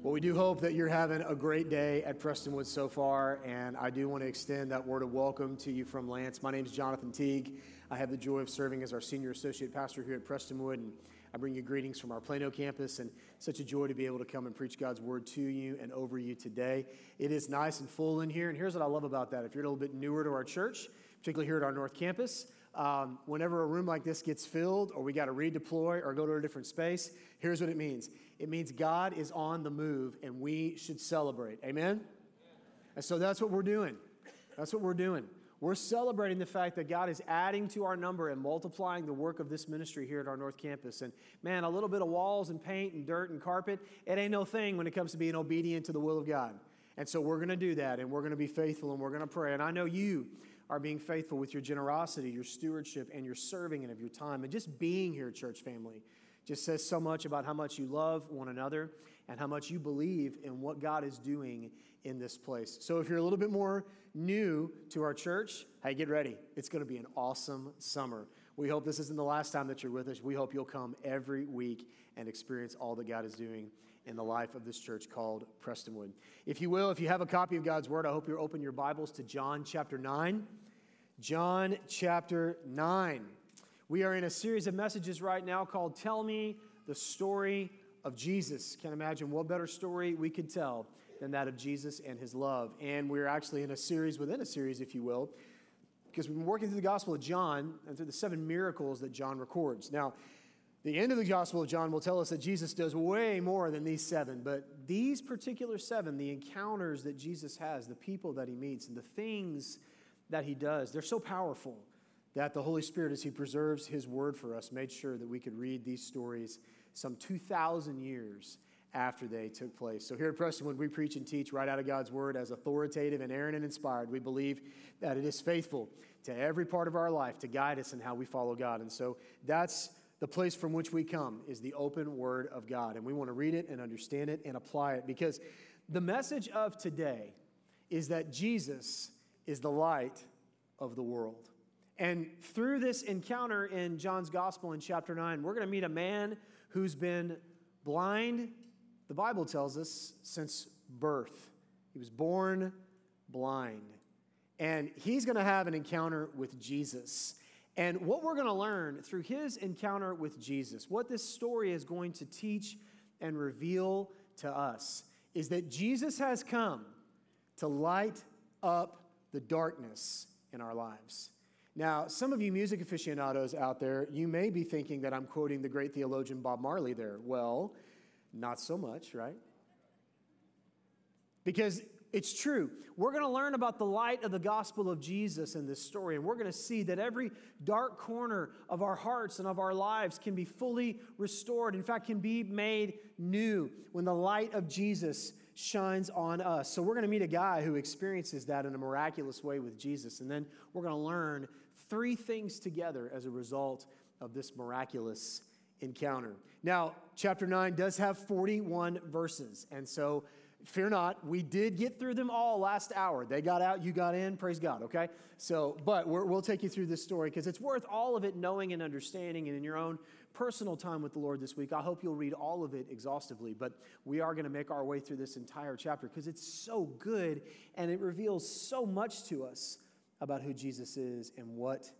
Well, we do hope that you're having a great day at Prestonwood so far, and I do want to extend that word of welcome to you from Lance. My name is Jonathan Teague. I have the joy of serving as our senior associate pastor here at Prestonwood, and I bring you greetings from our Plano campus, and such a joy to be able to come and preach God's word to you and over you today. It is nice and full in here, and here's what I love about that. If you're a little bit newer to our church, particularly here at our North Campus, um, whenever a room like this gets filled, or we got to redeploy or go to a different space, here's what it means it means God is on the move and we should celebrate. Amen? And so that's what we're doing. That's what we're doing. We're celebrating the fact that God is adding to our number and multiplying the work of this ministry here at our North Campus. And man, a little bit of walls and paint and dirt and carpet, it ain't no thing when it comes to being obedient to the will of God. And so we're going to do that and we're going to be faithful and we're going to pray. And I know you are being faithful with your generosity, your stewardship, and your serving and of your time and just being here, church family just says so much about how much you love one another and how much you believe in what God is doing in this place. So, if you're a little bit more new to our church, hey, get ready. It's going to be an awesome summer. We hope this isn't the last time that you're with us. We hope you'll come every week and experience all that God is doing in the life of this church called Prestonwood. If you will, if you have a copy of God's Word, I hope you'll open your Bibles to John chapter 9. John chapter 9. We are in a series of messages right now called Tell Me the Story of Jesus. Can't imagine what better story we could tell than that of Jesus and his love. And we're actually in a series within a series, if you will, because we've been working through the Gospel of John and through the seven miracles that John records. Now, the end of the Gospel of John will tell us that Jesus does way more than these seven, but these particular seven, the encounters that Jesus has, the people that he meets, and the things that he does, they're so powerful that the Holy Spirit, as He preserves His word for us, made sure that we could read these stories some 2,000 years after they took place. So here at Prestonwood, we preach and teach right out of God's word as authoritative, and inerrant, and inspired. We believe that it is faithful to every part of our life to guide us in how we follow God. And so that's the place from which we come is the open word of God. And we want to read it and understand it and apply it because the message of today is that Jesus is the light of the world. And through this encounter in John's gospel in chapter 9, we're going to meet a man who's been blind, the Bible tells us, since birth. He was born blind. And he's going to have an encounter with Jesus. And what we're going to learn through his encounter with Jesus, what this story is going to teach and reveal to us, is that Jesus has come to light up the darkness in our lives. Now, some of you music aficionados out there, you may be thinking that I'm quoting the great theologian Bob Marley there. Well, not so much, right? Because it's true. We're going to learn about the light of the gospel of Jesus in this story, and we're going to see that every dark corner of our hearts and of our lives can be fully restored. In fact, can be made new when the light of Jesus shines on us. So, we're going to meet a guy who experiences that in a miraculous way with Jesus, and then we're going to learn three things together as a result of this miraculous encounter. Now, chapter 9 does have 41 verses, and so fear not, we did get through them all last hour. They got out, you got in, praise God, okay? So, but we will take you through this story because it's worth all of it knowing and understanding, and in your own personal time with the Lord this week, I hope you'll read all of it exhaustively. But we are going to make our way through this entire chapter because it's so good and it reveals so much to us about who Jesus is and what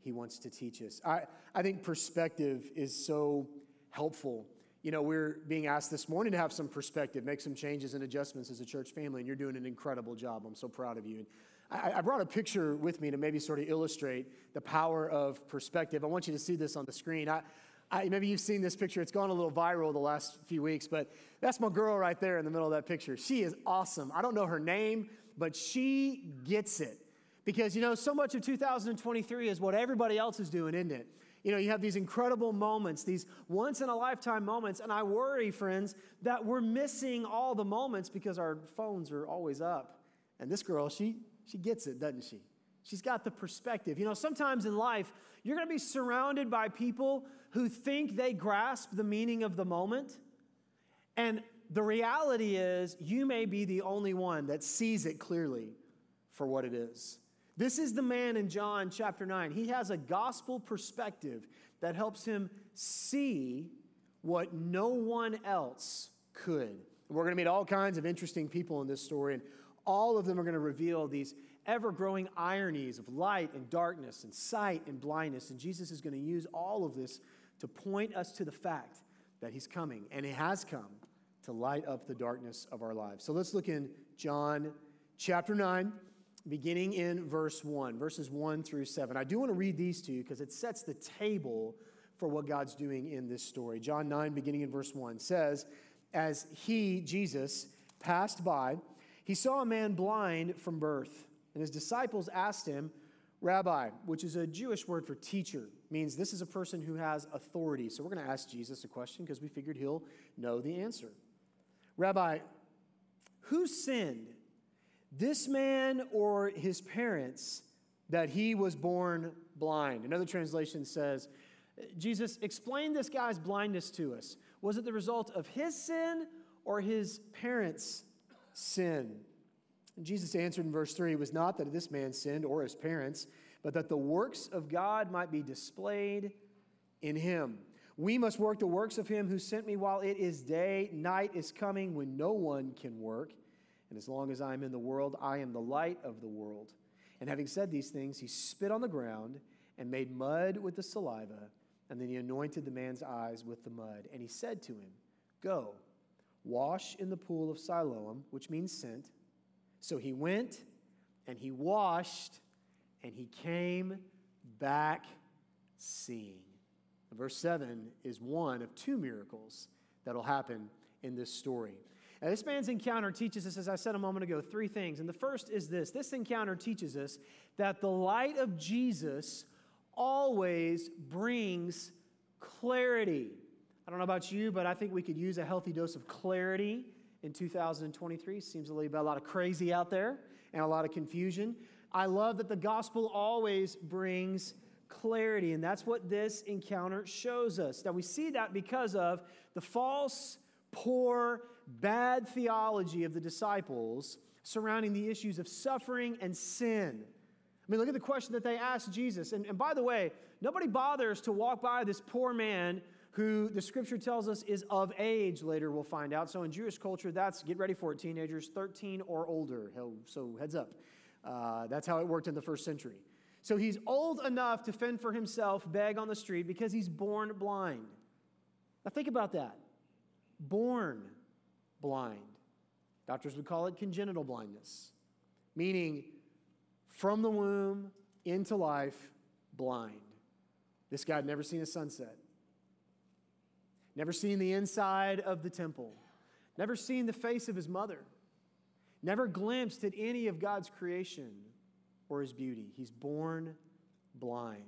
he wants to teach us. I, I think perspective is so helpful. You know, we're being asked this morning to have some perspective, make some changes and adjustments as a church family, and you're doing an incredible job. I'm so proud of you. I, I brought a picture with me to maybe sort of illustrate the power of perspective. I want you to see this on the screen. I, I, maybe you've seen this picture. It's gone a little viral the last few weeks, but that's my girl right there in the middle of that picture. She is awesome. I don't know her name, but she gets it. Because, you know, so much of 2023 is what everybody else is doing, isn't it? You know, you have these incredible moments, these once in a lifetime moments, and I worry, friends, that we're missing all the moments because our phones are always up. And this girl, she she gets it, doesn't she? She's got the perspective. You know, sometimes in life, you're going to be surrounded by people who think they grasp the meaning of the moment. And the reality is, you may be the only one that sees it clearly for what it is. This is the man in John chapter 9. He has a gospel perspective that helps him see what no one else could. We're going to meet all kinds of interesting people in this story, and all of them are going to reveal these ever growing ironies of light and darkness and sight and blindness. And Jesus is going to use all of this to point us to the fact that he's coming, and he has come to light up the darkness of our lives. So let's look in John chapter 9, beginning in verse 1, verses 1 through 7. I do want to read these to you because it sets the table for what God's doing in this story. John 9, beginning in verse 1, says, As he, Jesus, passed by, he saw a man blind from birth, and his disciples asked him, Rabbi, which is a Jewish word for teacher, means this is a person who has authority. So we're going to ask Jesus a question because we figured he'll know the answer. Rabbi, who sinned, this man or his parents, that he was born blind? Another translation says, Jesus, explain this guy's blindness to us. Was it the result of his sin or his parents' sin? And Jesus answered in verse 3 It was not that this man sinned or his parents, but that the works of God might be displayed in him. We must work the works of him who sent me while it is day. Night is coming when no one can work. And as long as I am in the world, I am the light of the world. And having said these things, he spit on the ground and made mud with the saliva. And then he anointed the man's eyes with the mud. And he said to him, Go, wash in the pool of Siloam, which means sent. So he went and he washed and he came back seeing. Verse 7 is one of two miracles that'll happen in this story. Now, this man's encounter teaches us, as I said a moment ago, three things. And the first is this this encounter teaches us that the light of Jesus always brings clarity. I don't know about you, but I think we could use a healthy dose of clarity in 2023. Seems to be a lot of crazy out there and a lot of confusion. I love that the gospel always brings clarity. And that's what this encounter shows us. Now, we see that because of the false, poor, bad theology of the disciples surrounding the issues of suffering and sin. I mean, look at the question that they asked Jesus. And, and by the way, nobody bothers to walk by this poor man who the scripture tells us is of age, later we'll find out. So in Jewish culture, that's, get ready for it, teenagers, 13 or older. So heads up. Uh, that's how it worked in the first century. So he's old enough to fend for himself, beg on the street because he's born blind. Now think about that. Born blind. Doctors would call it congenital blindness, meaning from the womb into life, blind. This guy had never seen a sunset, never seen the inside of the temple, never seen the face of his mother, never glimpsed at any of God's creation or his beauty. He's born blind.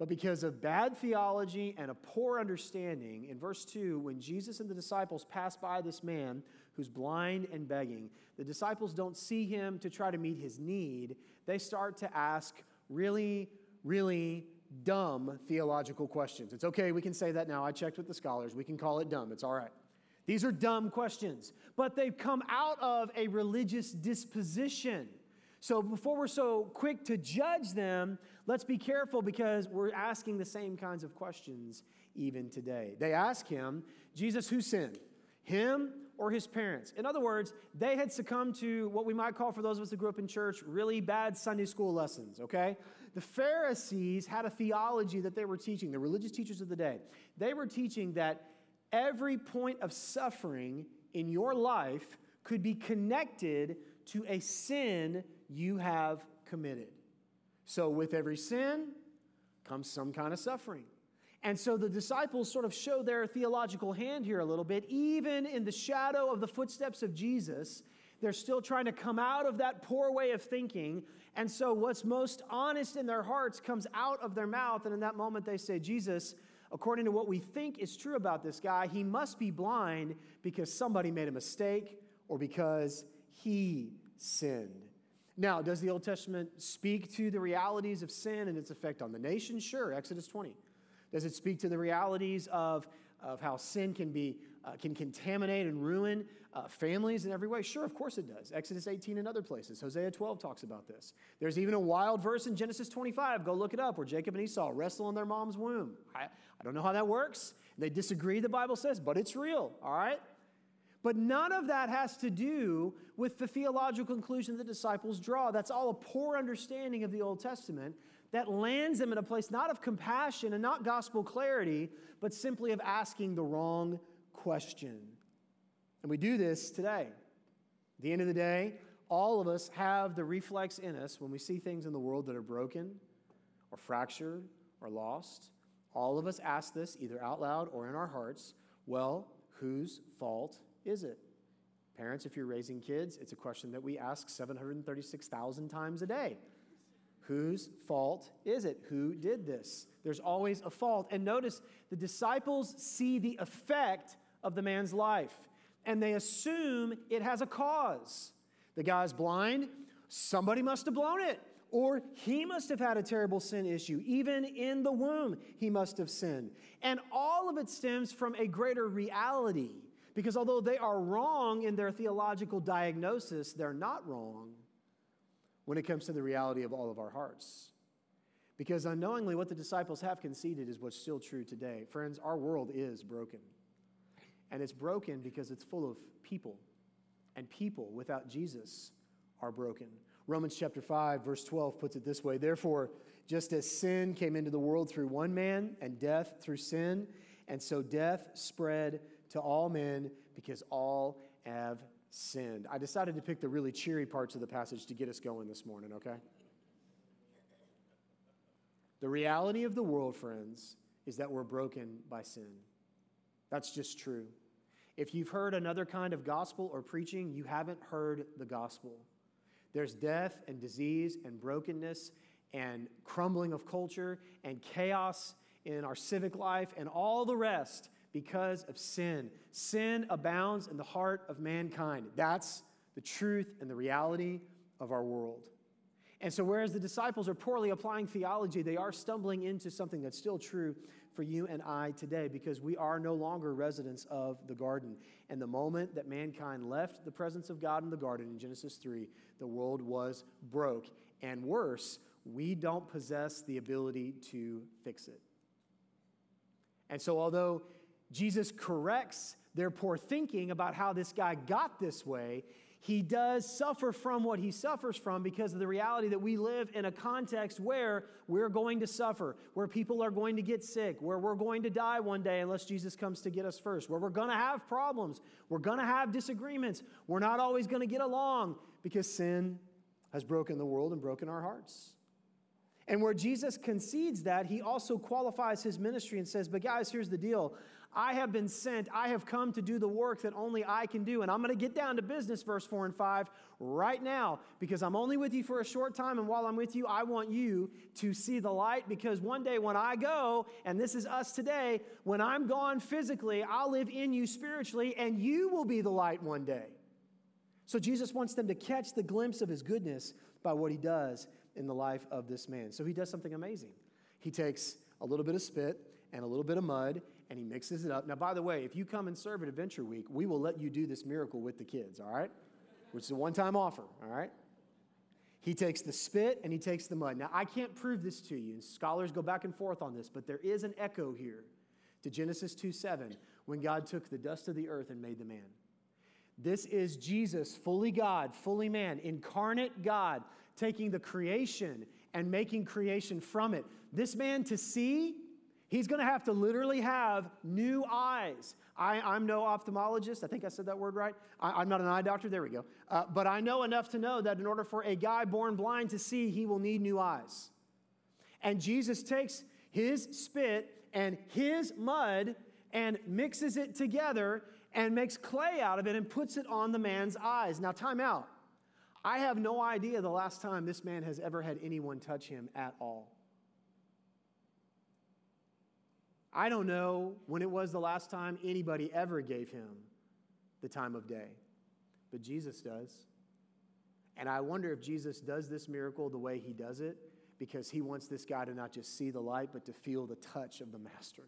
But because of bad theology and a poor understanding, in verse 2, when Jesus and the disciples pass by this man who's blind and begging, the disciples don't see him to try to meet his need. They start to ask really, really dumb theological questions. It's okay, we can say that now. I checked with the scholars. We can call it dumb. It's all right. These are dumb questions, but they've come out of a religious disposition. So before we're so quick to judge them, let's be careful because we're asking the same kinds of questions even today. They ask him, Jesus, who sinned? Him or his parents? In other words, they had succumbed to what we might call, for those of us who grew up in church, really bad Sunday school lessons, okay? The Pharisees had a theology that they were teaching, the religious teachers of the day. They were teaching that every point of suffering in your life could be connected to a sin you have committed. So, with every sin comes some kind of suffering. And so the disciples sort of show their theological hand here a little bit. Even in the shadow of the footsteps of Jesus, they're still trying to come out of that poor way of thinking. And so, what's most honest in their hearts comes out of their mouth. And in that moment, they say, Jesus, according to what we think is true about this guy, he must be blind because somebody made a mistake or because he sinned. Now, does the Old Testament speak to the realities of sin and its effect on the nation? Sure, Exodus 20. Does it speak to the realities of, of how sin can be uh, can contaminate and ruin uh, families in every way? Sure, of course it does. Exodus 18 and other places. Hosea 12 talks about this. There's even a wild verse in Genesis 25. Go look it up where Jacob and Esau wrestle in their mom's womb. I, I don't know how that works. They disagree, the Bible says, but it's real, all right? But none of that has to do with the theological conclusion the disciples draw. That's all a poor understanding of the Old Testament that lands them in a place not of compassion and not gospel clarity, but simply of asking the wrong question. And we do this today. At the end of the day, all of us have the reflex in us when we see things in the world that are broken or fractured or lost. All of us ask this either out loud or in our hearts well, whose fault is it? Parents, if you're raising kids, it's a question that we ask 736,000 times a day. Whose fault is it? Who did this? There's always a fault. And notice the disciples see the effect of the man's life and they assume it has a cause. The guy's blind, somebody must have blown it. Or he must have had a terrible sin issue. Even in the womb, he must have sinned. And all of it stems from a greater reality. Because although they are wrong in their theological diagnosis, they're not wrong when it comes to the reality of all of our hearts. Because unknowingly, what the disciples have conceded is what's still true today. Friends, our world is broken. And it's broken because it's full of people. And people without Jesus are broken. Romans chapter 5, verse 12 puts it this way Therefore, just as sin came into the world through one man, and death through sin, and so death spread to all men because all have sinned. I decided to pick the really cheery parts of the passage to get us going this morning, okay? The reality of the world, friends, is that we're broken by sin. That's just true. If you've heard another kind of gospel or preaching, you haven't heard the gospel. There's death and disease and brokenness and crumbling of culture and chaos in our civic life and all the rest because of sin. Sin abounds in the heart of mankind. That's the truth and the reality of our world. And so, whereas the disciples are poorly applying theology, they are stumbling into something that's still true for you and I today because we are no longer residents of the garden. And the moment that mankind left the presence of God in the garden in Genesis 3, the world was broke. And worse, we don't possess the ability to fix it. And so, although Jesus corrects their poor thinking about how this guy got this way, he does suffer from what he suffers from because of the reality that we live in a context where we're going to suffer, where people are going to get sick, where we're going to die one day unless Jesus comes to get us first, where we're going to have problems, we're going to have disagreements, we're not always going to get along because sin has broken the world and broken our hearts. And where Jesus concedes that, he also qualifies his ministry and says, But guys, here's the deal. I have been sent. I have come to do the work that only I can do. And I'm going to get down to business, verse 4 and 5, right now, because I'm only with you for a short time. And while I'm with you, I want you to see the light. Because one day when I go, and this is us today, when I'm gone physically, I'll live in you spiritually, and you will be the light one day. So Jesus wants them to catch the glimpse of his goodness by what he does in the life of this man. So he does something amazing. He takes a little bit of spit and a little bit of mud and he mixes it up. Now, by the way, if you come and serve at Adventure Week, we will let you do this miracle with the kids, all right? Which is a one time offer, all right? He takes the spit and he takes the mud. Now, I can't prove this to you, and scholars go back and forth on this, but there is an echo here to Genesis 2 7 when God took the dust of the earth and made the man. This is Jesus, fully God, fully man, incarnate God, taking the creation and making creation from it. This man to see He's going to have to literally have new eyes. I, am no ophthalmologist. I think I said that word right. I, am not an eye doctor. There we go. Uh, but I know enough to know that in order for a guy born blind to see, he will need new eyes. And Jesus takes his spit and his mud and mixes it together and makes clay out of it and puts it on the man's eyes. Now, time out. I have no idea the last time this man has ever had anyone touch him at all. I don't know when it was the last time anybody ever gave him the time of day, but Jesus does. And I wonder if Jesus does this miracle the way he does it because he wants this guy to not just see the light, but to feel the touch of the Master.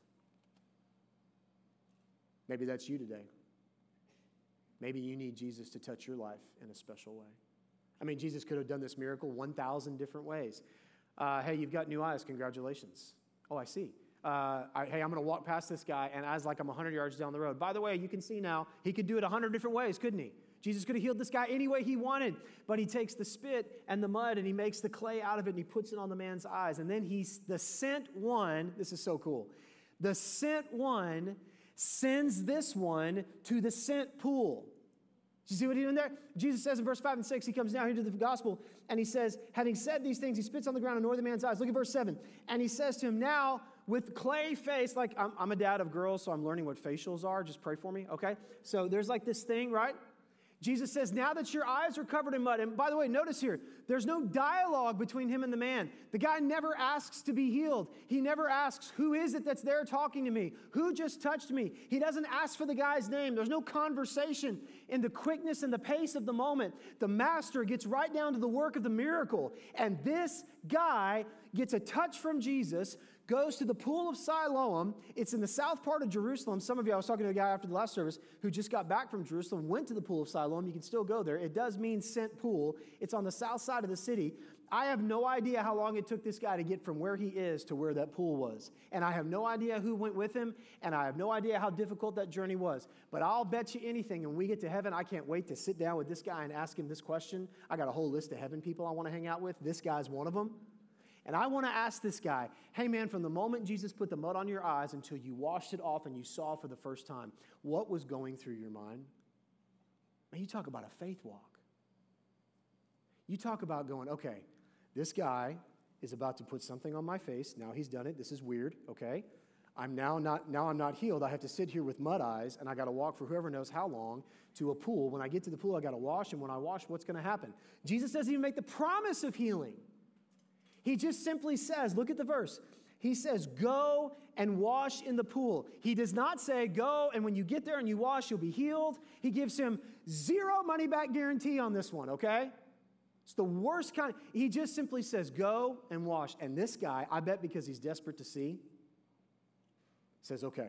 Maybe that's you today. Maybe you need Jesus to touch your life in a special way. I mean, Jesus could have done this miracle 1,000 different ways. Uh, hey, you've got new eyes. Congratulations. Oh, I see. Uh, I, hey, I'm going to walk past this guy, and as like I'm 100 yards down the road. By the way, you can see now, he could do it 100 different ways, couldn't he? Jesus could have healed this guy any way he wanted, but he takes the spit and the mud and he makes the clay out of it and he puts it on the man's eyes. And then he's the sent one, this is so cool. The sent one sends this one to the sent pool. Do you see what he's doing there? Jesus says in verse 5 and 6, he comes down here to the gospel and he says, having said these things, he spits on the ground and anoints the man's eyes. Look at verse 7. And he says to him, Now with clay face, like I'm, I'm a dad of girls, so I'm learning what facials are. Just pray for me, okay? So there's like this thing, right? Jesus says, Now that your eyes are covered in mud, and by the way, notice here, there's no dialogue between him and the man. The guy never asks to be healed. He never asks, Who is it that's there talking to me? Who just touched me? He doesn't ask for the guy's name. There's no conversation. In the quickness and the pace of the moment, the master gets right down to the work of the miracle. And this guy gets a touch from Jesus, goes to the pool of Siloam. It's in the south part of Jerusalem. Some of you, I was talking to a guy after the last service who just got back from Jerusalem, went to the pool of Siloam. You can still go there. It does mean sent pool. It's on the south side of the city. I have no idea how long it took this guy to get from where he is to where that pool was. And I have no idea who went with him, and I have no idea how difficult that journey was. But I'll bet you anything, when we get to heaven, I can't wait to sit down with this guy and ask him this question. I got a whole list of heaven people I want to hang out with. This guy's one of them. And I want to ask this guy hey, man, from the moment Jesus put the mud on your eyes until you washed it off and you saw for the first time, what was going through your mind? Man, you talk about a faith walk. You talk about going, okay, this guy is about to put something on my face. Now he's done it. This is weird, okay? I'm now not now I'm not healed. I have to sit here with mud eyes and I got to walk for whoever knows how long to a pool. When I get to the pool, I got to wash and when I wash, what's going to happen? Jesus doesn't even make the promise of healing. He just simply says, look at the verse. He says, Go and wash in the pool. He does not say, Go and when you get there and you wash, you'll be healed. He gives him zero money back guarantee on this one, okay? It's the worst kind. He just simply says, Go and wash. And this guy, I bet because he's desperate to see, says, Okay.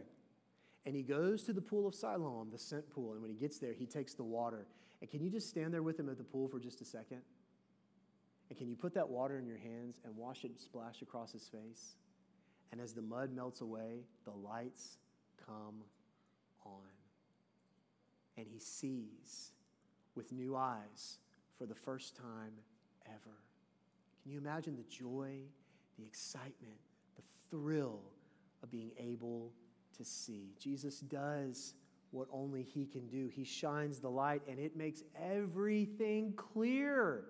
And he goes to the pool of Siloam, the sent pool. And when he gets there, he takes the water. And can you just stand there with him at the pool for just a second? And can you put that water in your hands and wash it splash across his face? And as the mud melts away, the lights come on. And he sees with new eyes for the first time ever. Can you imagine the joy, the excitement, the thrill of being able to see? Jesus does what only he can do. He shines the light and it makes everything clear.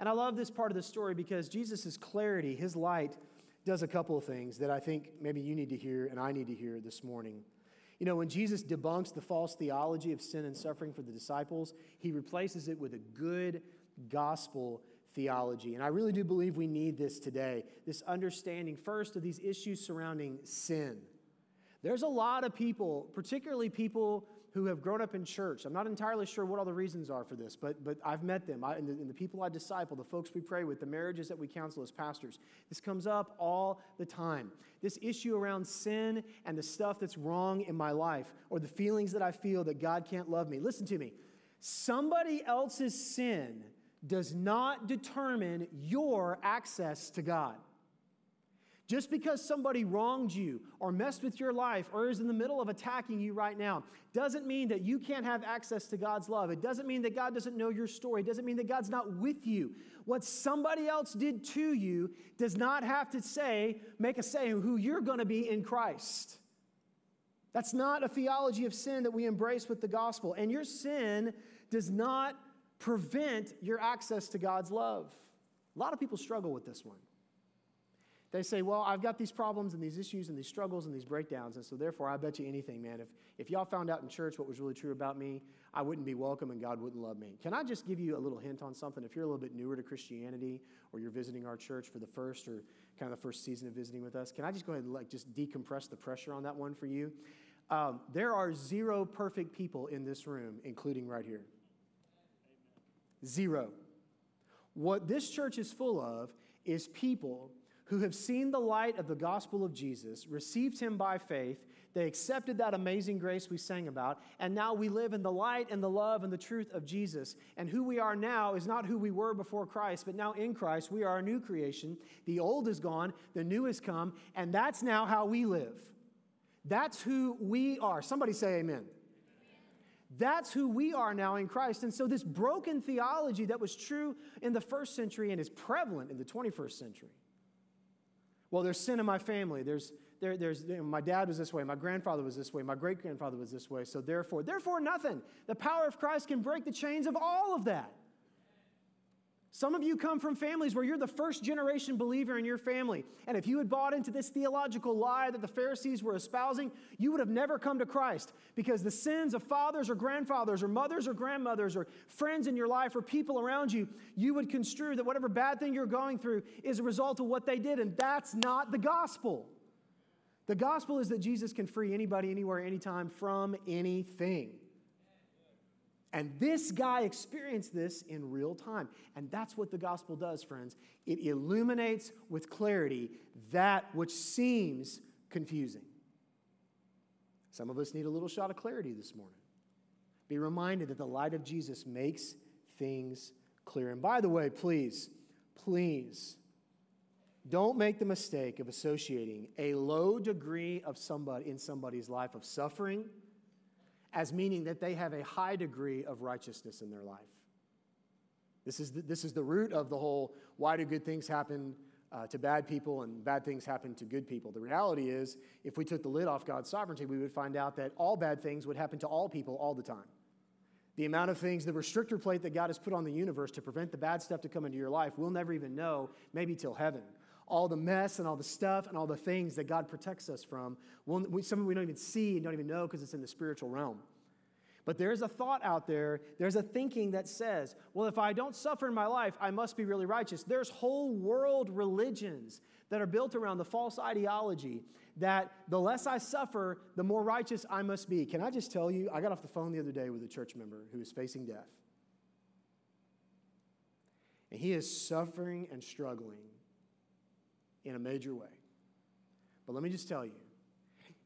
And I love this part of the story because Jesus' clarity, his light, does a couple of things that I think maybe you need to hear and I need to hear this morning. You know, when Jesus debunks the false theology of sin and suffering for the disciples, he replaces it with a good gospel theology. And I really do believe we need this today this understanding, first, of these issues surrounding sin. There's a lot of people, particularly people who have grown up in church. I'm not entirely sure what all the reasons are for this, but, but I've met them. I, and, the, and, the, people I disciple, the folks we pray with, the marriages that we counsel as pastors. This comes up all the time. This issue around sin and the stuff that's wrong in my life, or the feelings that I feel that God can't love me. Listen to me. Somebody else's sin does not determine your access to God. Just because somebody wronged you or messed with your life or is in the middle of attacking you right now doesn't mean that you can't have access to God's love. It doesn't mean that God doesn't know your story. It doesn't mean that God's not with you. What somebody else did to you does not have to say, make a say who you're going to be in Christ. That's not a theology of sin that we embrace with the gospel. And your sin does not prevent your access to God's love. A lot of people struggle with this one. They say, Well, I've got these problems and these issues and these struggles and these breakdowns, and so therefore I bet you anything, man. If, if y'all found out in church what was really true about me, I wouldn't be welcome and God wouldn't love me. Can I just give you a little hint on something? If you're a little bit newer to Christianity or you're visiting our church for the first or kind of the first season of visiting with us, can I just go ahead and like just decompress the pressure on that one for you? Um, there are zero perfect people in this room, including right here. Zero. What this church is full of is people who have seen the light of the gospel of Jesus, received him by faith, They accepted that amazing grace we sang about, and now we live in the light and the love and the truth of Jesus. And who we are now is not who we were before Christ, but now in Christ, we are a new creation. The old is gone, the new has come, and that's now how we live. That's who we are. Somebody say amen. That's who we are now in Christ. And so, this broken theology that was true in the first century and is prevalent in the 21st century. Well, there's sin in my family. There's, there, there's, you know, my dad was this way. My grandfather was this way. My great grandfather was this way. So, therefore, therefore, nothing. The power of Christ can break the chains of all of that. Some of you come from families where you're the first generation believer in your family. And if you had bought into this theological lie that the Pharisees were espousing, you would have never come to Christ because the sins of fathers or grandfathers or mothers or grandmothers or friends in your life or people around you, you would construe that whatever bad thing you're going through is a result of what they did. And that's not the gospel. The gospel is that Jesus can free anybody, anywhere, anytime from anything. And this guy experienced this in real time. And that's what the gospel does, friends. It illuminates with clarity that which seems confusing. Some of us need a little shot of clarity this morning. Be reminded that the light of Jesus makes things clear. And by the way, please, please, don't make the mistake of associating a low degree of somebody in somebody's life of suffering as meaning that they have a high degree of righteousness in their life. This is the, this is the root of the whole why do good things happen uh, to bad people and bad things happen to good people. The reality is, if we took the lid off God's sovereignty, we would find out that all bad things would happen to all people all the time. The amount of things, the restrictor plate that God has put on the universe to prevent the bad stuff to come into your life, we'll never even know, maybe till heaven. All the mess and all the stuff and all the things that God protects us from, we'll, we, some we don't even see and don't even know because it's in the spiritual realm. But there's a thought out there, there's a thinking that says, well, if I don't suffer in my life, I must be really righteous. There's whole world religions that are built around the false ideology that the less I suffer, the more righteous I must be. Can I just tell you, I got off the phone the other day with a church member who is facing death. And he is suffering and struggling in a major way. But let me just tell you,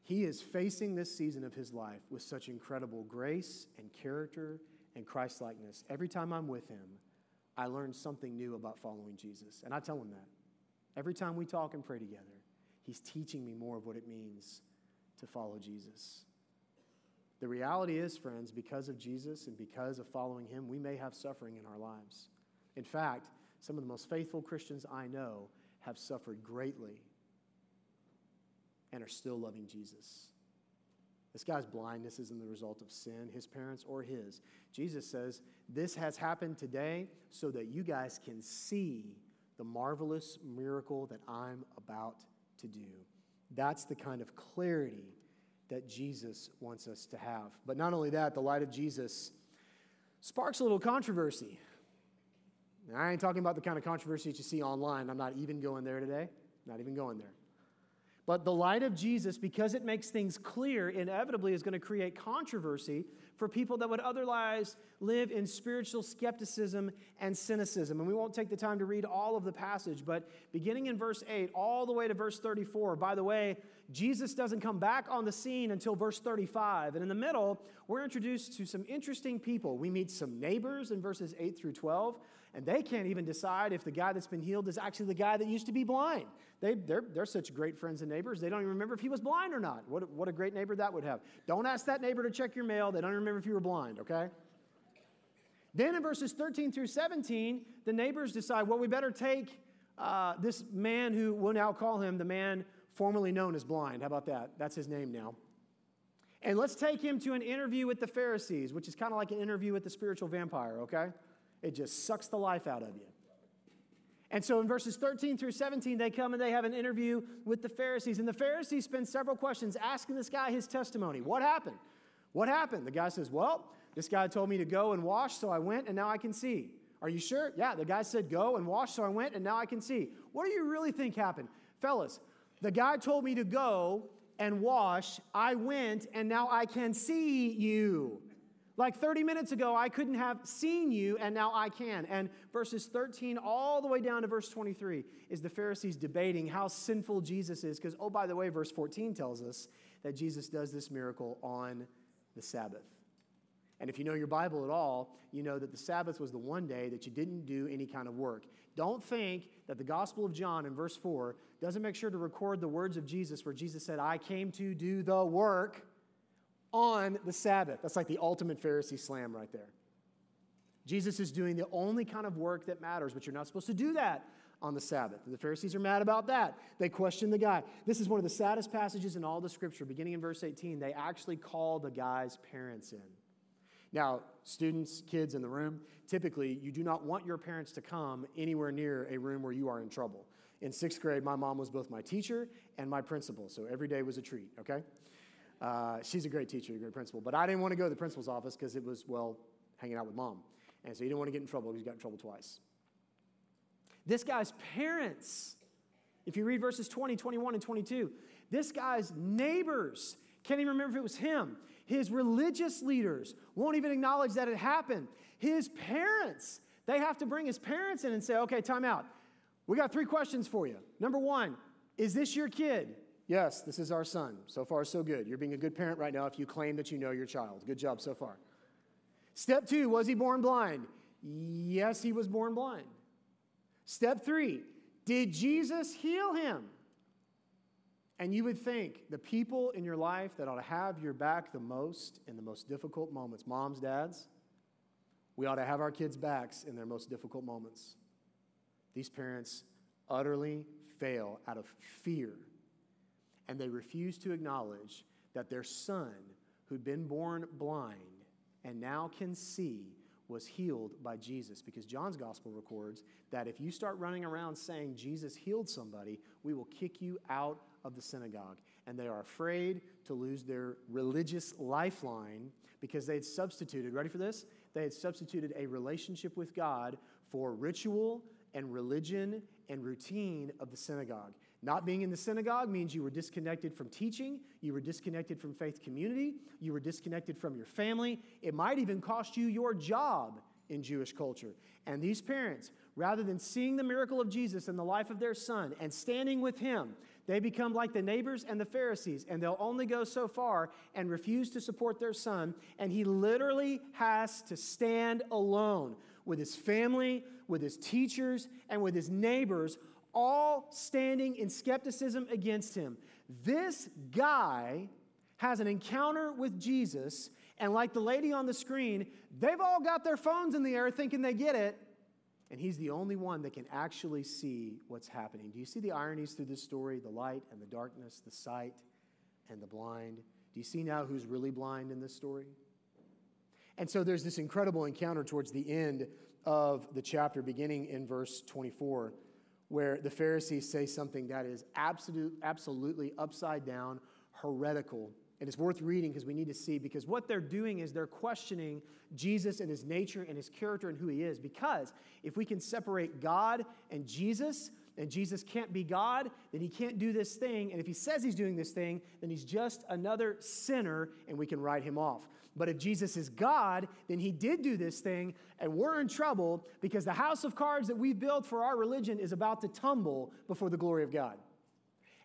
he is facing this season of his life with such incredible grace and character and Christlikeness. Every time I'm with him, I learn something new about following Jesus. And I tell him that. Every time we talk and pray together, he's teaching me more of what it means to follow Jesus. The reality is, friends, because of Jesus and because of following him, we may have suffering in our lives. In fact, some of the most faithful Christians I know have suffered greatly and are still loving Jesus. This guy's blindness isn't the result of sin, his parents or his. Jesus says, This has happened today so that you guys can see the marvelous miracle that I'm about to do. That's the kind of clarity that Jesus wants us to have. But not only that, the light of Jesus sparks a little controversy. Now, I ain't talking about the kind of controversy that you see online. I'm not even going there today. Not even going there. But the light of Jesus, because it makes things clear, inevitably is going to create controversy for people that would otherwise live in spiritual skepticism and cynicism. And we won't take the time to read all of the passage, but beginning in verse 8 all the way to verse 34, by the way, Jesus doesn't come back on the scene until verse 35. And in the middle, we're introduced to some interesting people. We meet some neighbors in verses 8 through 12, and they can't even decide if the guy that's been healed is actually the guy that used to be blind. They, they're, they're such great friends and neighbors, they don't even remember if he was blind or not. What, what a great neighbor that would have. Don't ask that neighbor to check your mail, they don't remember if you were blind, okay? Then in verses 13 through 17, the neighbors decide, well, we better take uh, this man who we'll now call him the man formerly known as blind. How about that? That's his name now. And let's take him to an interview with the Pharisees, which is kind of like an interview with the spiritual vampire, okay? It just sucks the life out of you. And so in verses 13 through 17, they come and they have an interview with the Pharisees. And the Pharisees spend several questions asking this guy his testimony. What happened? What happened? The guy says, Well, this guy told me to go and wash, so I went, and now I can see. Are you sure? Yeah, the guy said, Go and wash, so I went, and now I can see. What do you really think happened? Fellas, the guy told me to go and wash. I went, and now I can see you. Like 30 minutes ago, I couldn't have seen you, and now I can. And verses 13 all the way down to verse 23 is the Pharisees debating how sinful Jesus is. Because, oh, by the way, verse 14 tells us that Jesus does this miracle on the Sabbath. And if you know your Bible at all, you know that the Sabbath was the one day that you didn't do any kind of work. Don't think that the Gospel of John in verse 4 doesn't make sure to record the words of Jesus where Jesus said, I came to do the work on the Sabbath. That's like the ultimate Pharisee slam right there. Jesus is doing the only kind of work that matters, but you're not supposed to do that on the Sabbath. The Pharisees are mad about that. They question the guy. This is one of the saddest passages in all the scripture. Beginning in verse 18, they actually call the guy's parents in. Now, students, kids in the room, typically you do not want your parents to come anywhere near a room where you are in trouble. In sixth grade, my mom was both my teacher and my principal, so every day was a treat, okay? Uh, she's a great teacher, a great principal. But I didn't want to go to the principal's office because it was, well, hanging out with mom. And so you didn't want to get in trouble because he got in trouble twice. This guy's parents, if you read verses 20, 21, and 22, this guy's neighbors can't even remember if it was him. His religious leaders won't even acknowledge that it happened. His parents, they have to bring his parents in and say, okay, time out. We got three questions for you. Number one, is this your kid? Yes, this is our son. So far, so good. You're being a good parent right now if you claim that you know your child. Good job so far. Step two, was he born blind? Yes, he was born blind. Step three, did Jesus heal him? And you would think the people in your life that ought to have your back the most in the most difficult moments, moms, dads, we ought to have our kids' backs in their most difficult moments. These parents utterly fail out of fear, and they refuse to acknowledge that their son, who'd been born blind and now can see, was healed by Jesus. Because John's gospel records that if you start running around saying Jesus healed somebody, we will kick you out of the synagogue. And they are afraid to lose their religious lifeline because they had substituted, ready for this? They had substituted a relationship with God for ritual and religion and routine of the synagogue. Not being in the synagogue means you were disconnected from teaching, you were disconnected from faith community, you were disconnected from your family. It might even cost you your job in Jewish culture. And these parents, rather than seeing the miracle of Jesus in the life of their son and standing with him, they become like the neighbors and the Pharisees, and they'll only go so far and refuse to support their son. And he literally has to stand alone with his family, with his teachers, and with his neighbors, all standing in skepticism against him. This guy has an encounter with Jesus, and like the lady on the screen, they've all got their phones in the air thinking they get it, and he's the only one that can actually see what's happening. Do you see the ironies through this story? The light and the darkness, the sight and the blind. Do you see now who's really blind in this story? And so there's this incredible encounter towards the end of the chapter, beginning in verse 24, where the Pharisees say something that is absolute, absolutely upside down, heretical and it's worth reading because we need to see, because what they're doing is they're questioning Jesus and his nature and his character and who he is. Because if we can separate God and Jesus, and Jesus can't be God, then he can't do this thing. And if he says he's doing this thing, then he's just another sinner and we can write him off. But if Jesus is God, then he did do this thing and we're in trouble because the house of cards that we've built for our religion is about to tumble before the glory of God.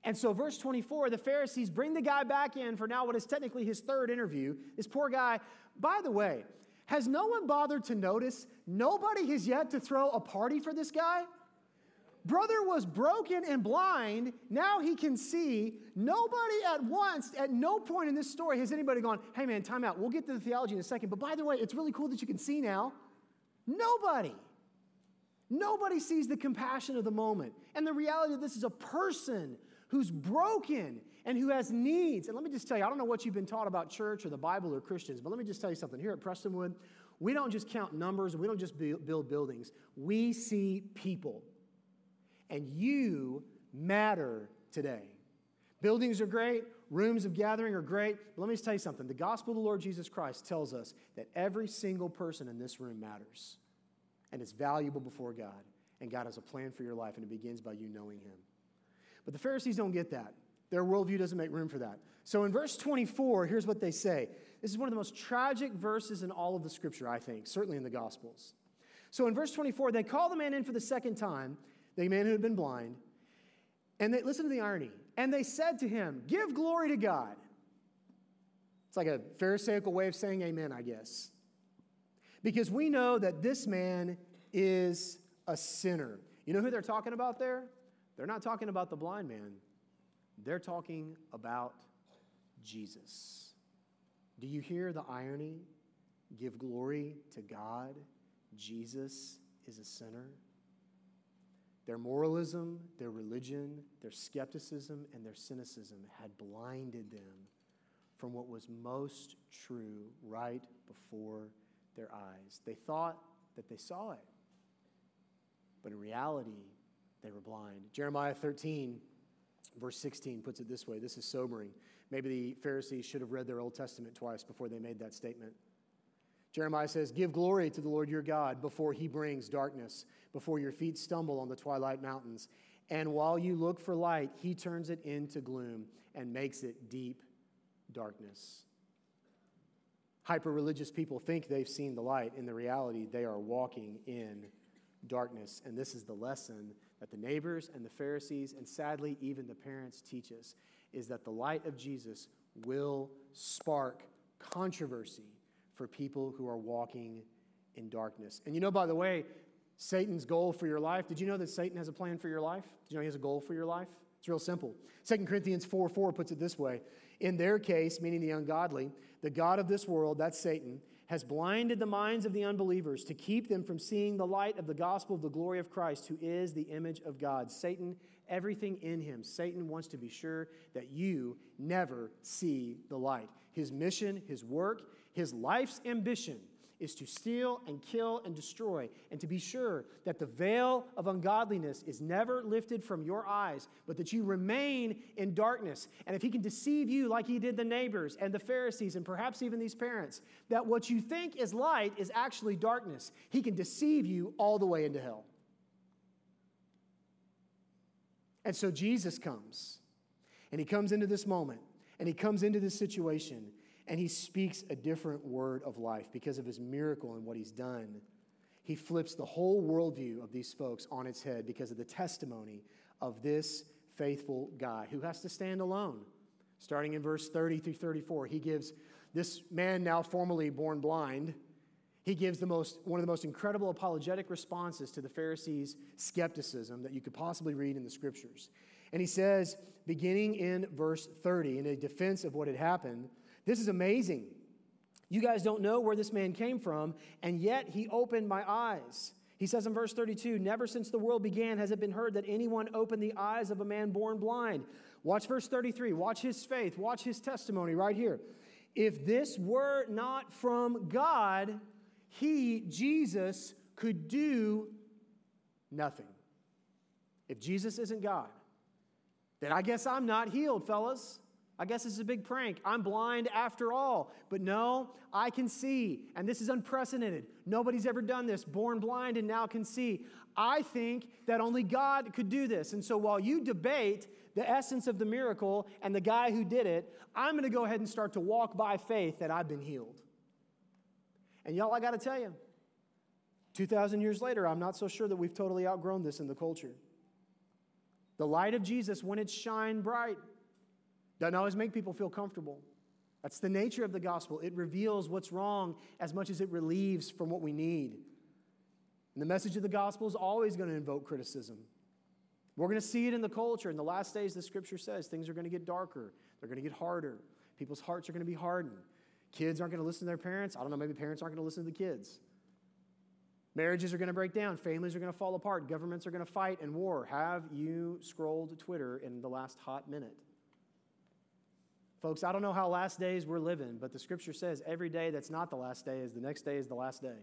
And so, verse 24, the Pharisees bring the guy back in for now what is technically his third interview. This poor guy, by the way, has no one bothered to notice? Nobody has yet to throw a party for this guy? Brother was broken and blind. Now he can see. Nobody at once, at no point in this story has anybody gone, hey man, time out. We'll get to the theology in a second. But by the way, it's really cool that you can see now. Nobody. Nobody sees the compassion of the moment. And the reality of this is a person who's broken and who has needs. And let me just tell you, I don't know what you've been taught about church or the Bible or Christians, but let me just tell you something. Here at Prestonwood, we don't just count numbers, we don't just build buildings, we see people. And you matter today. Buildings are great, rooms of gathering are great. But let me just tell you something. The gospel of the Lord Jesus Christ tells us that every single person in this room matters and it's valuable before God. And God has a plan for your life, and it begins by you knowing Him. But the Pharisees don't get that. Their worldview doesn't make room for that. So in verse 24, here's what they say. This is one of the most tragic verses in all of the scripture, I think, certainly in the Gospels. So in verse 24, they call the man in for the second time, the man who had been blind, and they listen to the irony. And they said to him, Give glory to God. It's like a Pharisaical way of saying amen, I guess. Because we know that this man is a sinner. You know who they're talking about there? They're not talking about the blind man, they're talking about Jesus. Do you hear the irony? Give glory to God. Jesus is a sinner. Their moralism, their religion, their skepticism, and their cynicism had blinded them from what was most true right before their eyes. They thought that they saw it, but in reality, they were blind. Jeremiah 13, verse 16, puts it this way this is sobering. Maybe the Pharisees should have read their Old Testament twice before they made that statement. Jeremiah says, Give glory to the Lord your God before he brings darkness, before your feet stumble on the twilight mountains. And while you look for light, he turns it into gloom and makes it deep darkness. Hyper religious people think they've seen the light. In the reality, they are walking in darkness. And this is the lesson that the neighbors and the Pharisees, and sadly, even the parents teach us, is that the light of Jesus will spark controversy for people who are walking in darkness. And you know, by the way, Satan's goal for your life, did you know that Satan has a plan for your life? Did you know he has a goal for your life? It's real simple. 2 Corinthians 4 4 puts it this way In their case, meaning the ungodly, the God of this world, that's Satan, has blinded the minds of the unbelievers to keep them from seeing the light of the gospel of the glory of Christ, who is the image of God. Satan, everything in him, Satan wants to be sure that you never see the light. His mission, his work, his life's ambition is to steal and kill and destroy, and to be sure that the veil of ungodliness is never lifted from your eyes, but that you remain in darkness. And if he can deceive you like he did the neighbors and the Pharisees, and perhaps even these parents, that what you think is light is actually darkness, he can deceive you all the way into hell. And so Jesus comes, and he comes into this moment, and he comes into this situation and he speaks a different word of life because of his miracle and what he's done. He flips the whole worldview of these folks on its head because of the testimony of this faithful guy who has to stand alone. Starting in verse 30 through 34, he gives this man, now formerly born blind, he gives the most, one of the most incredible apologetic responses to the Pharisees' skepticism that you could possibly read in the scriptures. And he says, beginning in verse 30, in a defense of what had happened, this is amazing. You guys don't know where this man came from, and yet he opened my eyes. He says in verse 32 Never since the world began has it been heard that anyone opened the eyes of a man born blind. Watch verse 33. Watch his faith. Watch his testimony right here. If this were not from God, he, Jesus, could do nothing. If Jesus isn't God, then I guess I'm not healed, fellas. I guess this is a big prank. I'm blind after all. But no, I can see. And this is unprecedented. Nobody's ever done this. Born blind and now can see. I think that only God could do this. And so while you debate the essence of the miracle and the guy who did it, I'm going to go ahead and start to walk by faith that I've been healed. And y'all, I got to tell you, 2,000 years later, I'm not so sure that we've totally outgrown this in the culture. The light of Jesus, when it's shine bright, doesn't always make people feel comfortable. That's the nature of the gospel. It reveals what's wrong as much as it relieves from what we need. And the message of the gospel is always going to invoke criticism. We're going to see it in the culture. In the last days, the scripture says things are going to get darker, they're going to get harder. People's hearts are going to be hardened. Kids aren't going to listen to their parents. I don't know, maybe parents aren't going to listen to the kids. Marriages are going to break down. Families are going to fall apart. Governments are going to fight and war. Have you scrolled Twitter in the last hot minute? Folks, I don't know how last days we're living, but the scripture says every day that's not the last day is the next day is the last day.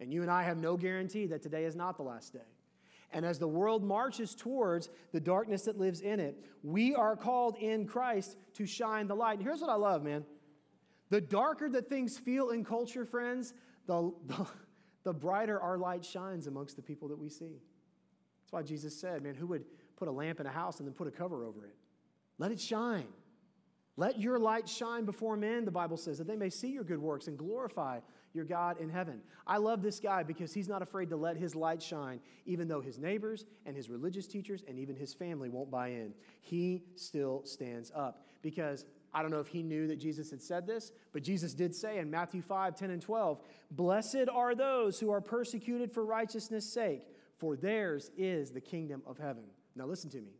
And you and I have no guarantee that today is not the last day. And as the world marches towards the darkness that lives in it, we are called in Christ to shine the light. And here's what I love, man. The darker that things feel in culture, friends, the, the, the brighter our light shines amongst the people that we see. That's why Jesus said, man, who would put a lamp in a house and then put a cover over it? Let it shine. Let your light shine before men, the Bible says, that they may see your good works and glorify your God in heaven. I love this guy because he's not afraid to let his light shine, even though his neighbors and his religious teachers and even his family won't buy in. He still stands up because I don't know if he knew that Jesus had said this, but Jesus did say in Matthew 5 10 and 12, Blessed are those who are persecuted for righteousness' sake, for theirs is the kingdom of heaven. Now, listen to me.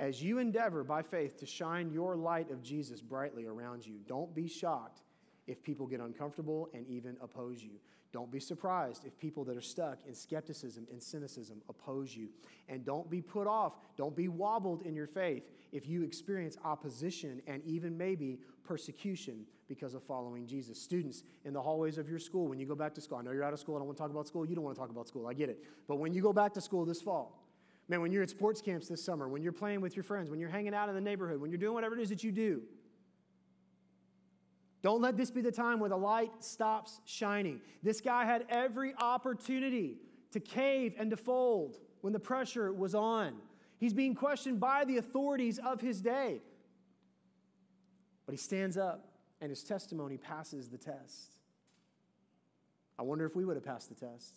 As you endeavor by faith to shine your light of Jesus brightly around you, don't be shocked if people get uncomfortable and even oppose you. Don't be surprised if people that are stuck in skepticism and cynicism oppose you. And don't be put off, don't be wobbled in your faith if you experience opposition and even maybe persecution because of following Jesus. Students in the hallways of your school, when you go back to school, I know you're out of school, I don't want to talk about school, you don't want to talk about school, I get it. But when you go back to school this fall, man, when you're at sports camps this summer, when you're playing with your friends, when you're hanging out in the neighborhood, when you're doing whatever it is that you do, don't let this be the time where the light stops shining. This guy had every opportunity to cave and to fold when the pressure was on. He's being questioned by the authorities of his day. But he stands up and his testimony passes the test. I wonder if we would have passed the test.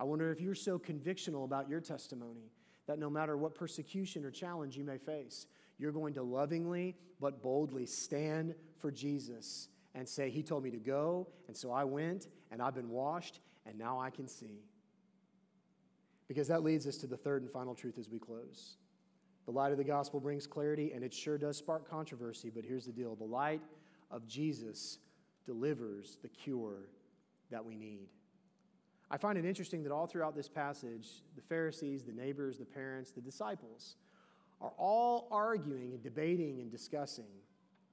I wonder if you're so convictional about your testimony that no matter what persecution or challenge you may face, you're going to lovingly but boldly stand for Jesus and say, He told me to go, and so I went, and I've been washed, and now I can see. Because that leads us to the third and final truth as we close. The light of the gospel brings clarity, and it sure does spark controversy, but here's the deal the light of Jesus delivers the cure that we need. I find it interesting that all throughout this passage, the Pharisees, the neighbors, the parents, the disciples are all arguing and debating and discussing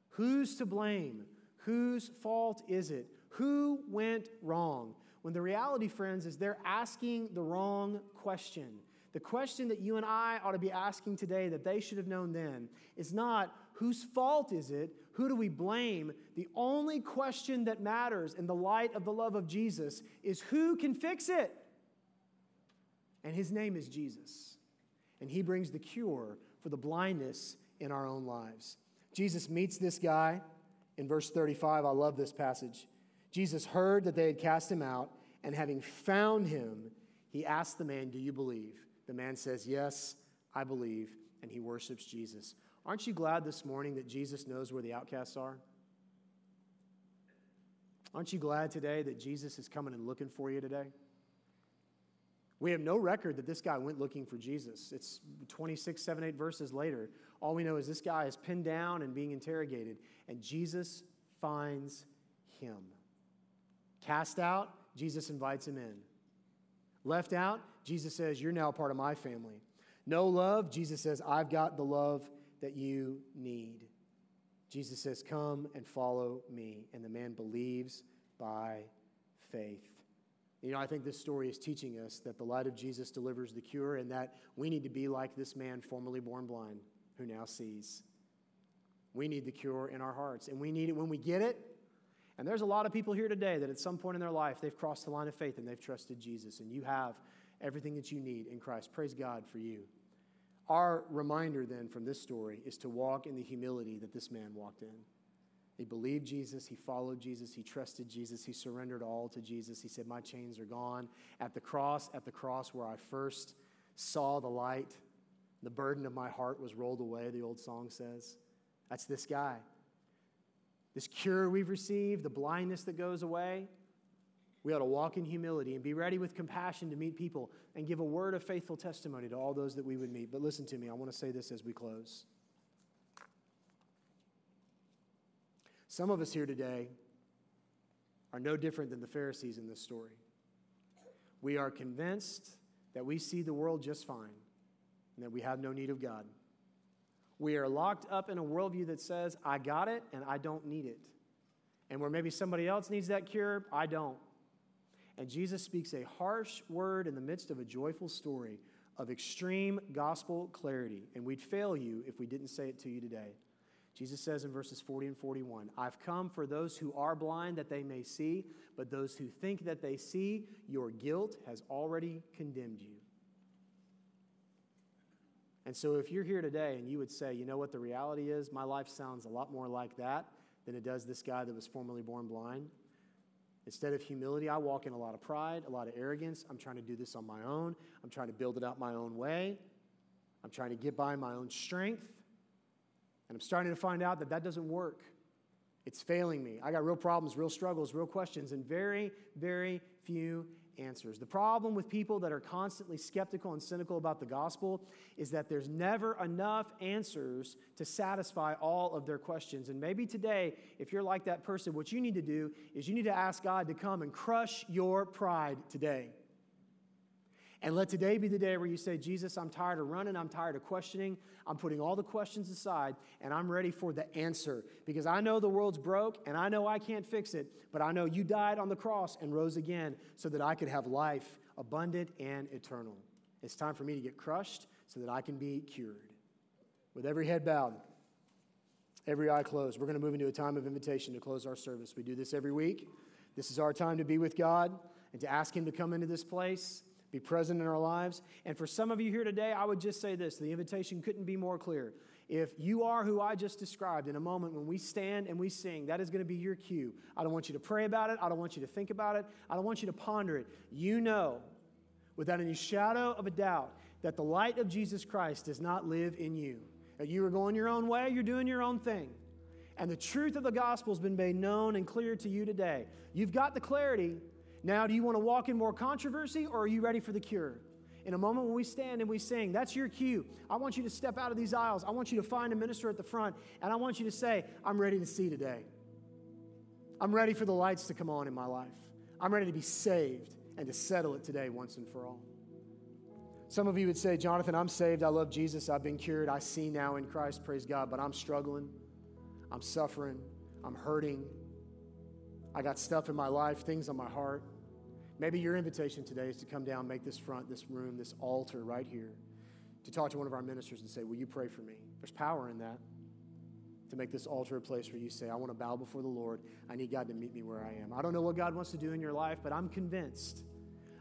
who's to blame, whose fault is it, who went wrong. When the reality, friends, is they're asking the wrong question. The question that you and I ought to be asking today that they should have known then is not whose fault is it, who do we blame? The only question that matters in the light of the love of Jesus is who can fix it? And his name is Jesus. And he brings the cure for the blindness in our own lives. Jesus meets this guy in verse 35. I love this passage. Jesus heard that they had cast him out, and having found him, he asked the man, Do you believe? The man says, Yes, I believe, and he worships Jesus. Aren't you glad this morning that Jesus knows where the outcasts are? Aren't you glad today that Jesus is coming and looking for you today? We have no record that this guy went looking for Jesus. It's 26, 7, 8 verses later. All we know is this guy is pinned down and being interrogated, and Jesus finds him. Cast out, Jesus invites him in. Left out, Jesus says, You're now part of my family. No love, Jesus says, I've got the love that you need. Jesus says, Come and follow me. And the man believes by faith. You know, I think this story is teaching us that the light of Jesus delivers the cure and that we need to be like this man formerly born blind who now sees. We need the cure in our hearts, and we need it when we get it. And there's a lot of people here today that at some point in their life they've crossed the line of faith and they've trusted Jesus, and you have everything that you need in Christ. Praise God for you. Our reminder then from this story is to walk in the humility that this man walked in. He believed Jesus. He followed Jesus. He trusted Jesus. He surrendered all to Jesus. He said, My chains are gone. At the cross, at the cross where I first saw the light, the burden of my heart was rolled away, the old song says. That's this guy. This cure we've received, the blindness that goes away, we ought to walk in humility and be ready with compassion to meet people and give a word of faithful testimony to all those that we would meet. But listen to me, I want to say this as we close. Some of us here today are no different than the Pharisees in this story. We are convinced that we see the world just fine and that we have no need of God. We are locked up in a worldview that says, I got it and I don't need it. And where maybe somebody else needs that cure, I don't. And Jesus speaks a harsh word in the midst of a joyful story of extreme gospel clarity. And we'd fail you if we didn't say it to you today. Jesus says in verses 40 and 41 I've come for those who are blind that they may see, but those who think that they see, your guilt has already condemned you. And so, if you're here today and you would say, you know what the reality is, my life sounds a lot more like that than it does this guy that was formerly born blind. Instead of humility, I walk in a lot of pride, a lot of arrogance. I'm trying to do this on my own. I'm trying to build it out my own way. I'm trying to get by my own strength. And I'm starting to find out that that doesn't work. It's failing me. I got real problems, real struggles, real questions, and very, very few answers. The problem with people that are constantly skeptical and cynical about the gospel is that there's never enough answers to satisfy all of their questions. And maybe today, if you're like that person, what you need to do is you need to ask God to come and crush your pride today. And let today be the day where you say, Jesus, I'm tired of running. I'm tired of questioning. I'm putting all the questions aside and I'm ready for the answer because I know the world's broke and I know I can't fix it, but I know you died on the cross and rose again so that I could have life abundant and eternal. It's time for me to get crushed so that I can be cured. With every head bowed, every eye closed, we're going to move into a time of invitation to close our service. We do this every week. This is our time to be with God and to ask Him to come into this place be present in our lives. And for some of you here today, I would just say this the invitation couldn't be more clear. If you are who I just described in a moment when we stand and we sing, that is going to be your cue. I don't want you to pray about it. I don't want you to think about it. I don't want you to ponder it. You know, without any shadow of a doubt, that the light of Jesus Christ does not live in you. That you are going your own way, you're doing your own thing. And the truth of the gospel has been made known and clear to you today. You've got the clarity, now, do you want to walk in more controversy or are you ready for the cure? In a moment when we stand and we sing, that's your cue. I want you to step out of these aisles. I want you to find a minister at the front and I want you to say, I'm ready to see today. I'm ready for the lights to come on in my life. I'm ready to be saved and to settle it today once and for all. Some of you would say, Jonathan, I'm saved. I love Jesus. I've been cured. I see now in Christ. Praise God. But I'm struggling. I'm suffering. I'm hurting. I got stuff in my life, things on my heart. Maybe your invitation today is to come down, make this front, this room, this altar right here, to talk to one of our ministers and say, Will you pray for me? There's power in that. To make this altar a place where you say, I want to bow before the Lord. I need God to meet me where I am. I don't know what God wants to do in your life, but I'm convinced.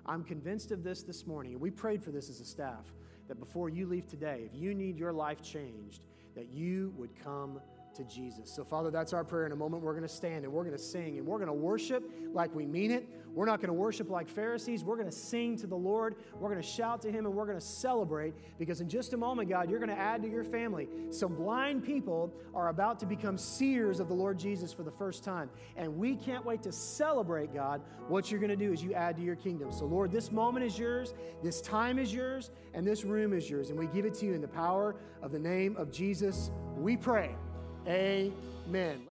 I'm convinced of this this morning. We prayed for this as a staff that before you leave today, if you need your life changed, that you would come to Jesus. So, Father, that's our prayer. In a moment, we're going to stand and we're going to sing and we're going to worship like we mean it. We're not going to worship like Pharisees. We're going to sing to the Lord. We're going to shout to Him and we're going to celebrate because in just a moment, God, you're going to add to your family. Some blind people are about to become seers of the Lord Jesus for the first time. And we can't wait to celebrate, God, what you're going to do as you add to your kingdom. So, Lord, this moment is yours, this time is yours, and this room is yours. And we give it to you in the power of the name of Jesus. We pray. Amen.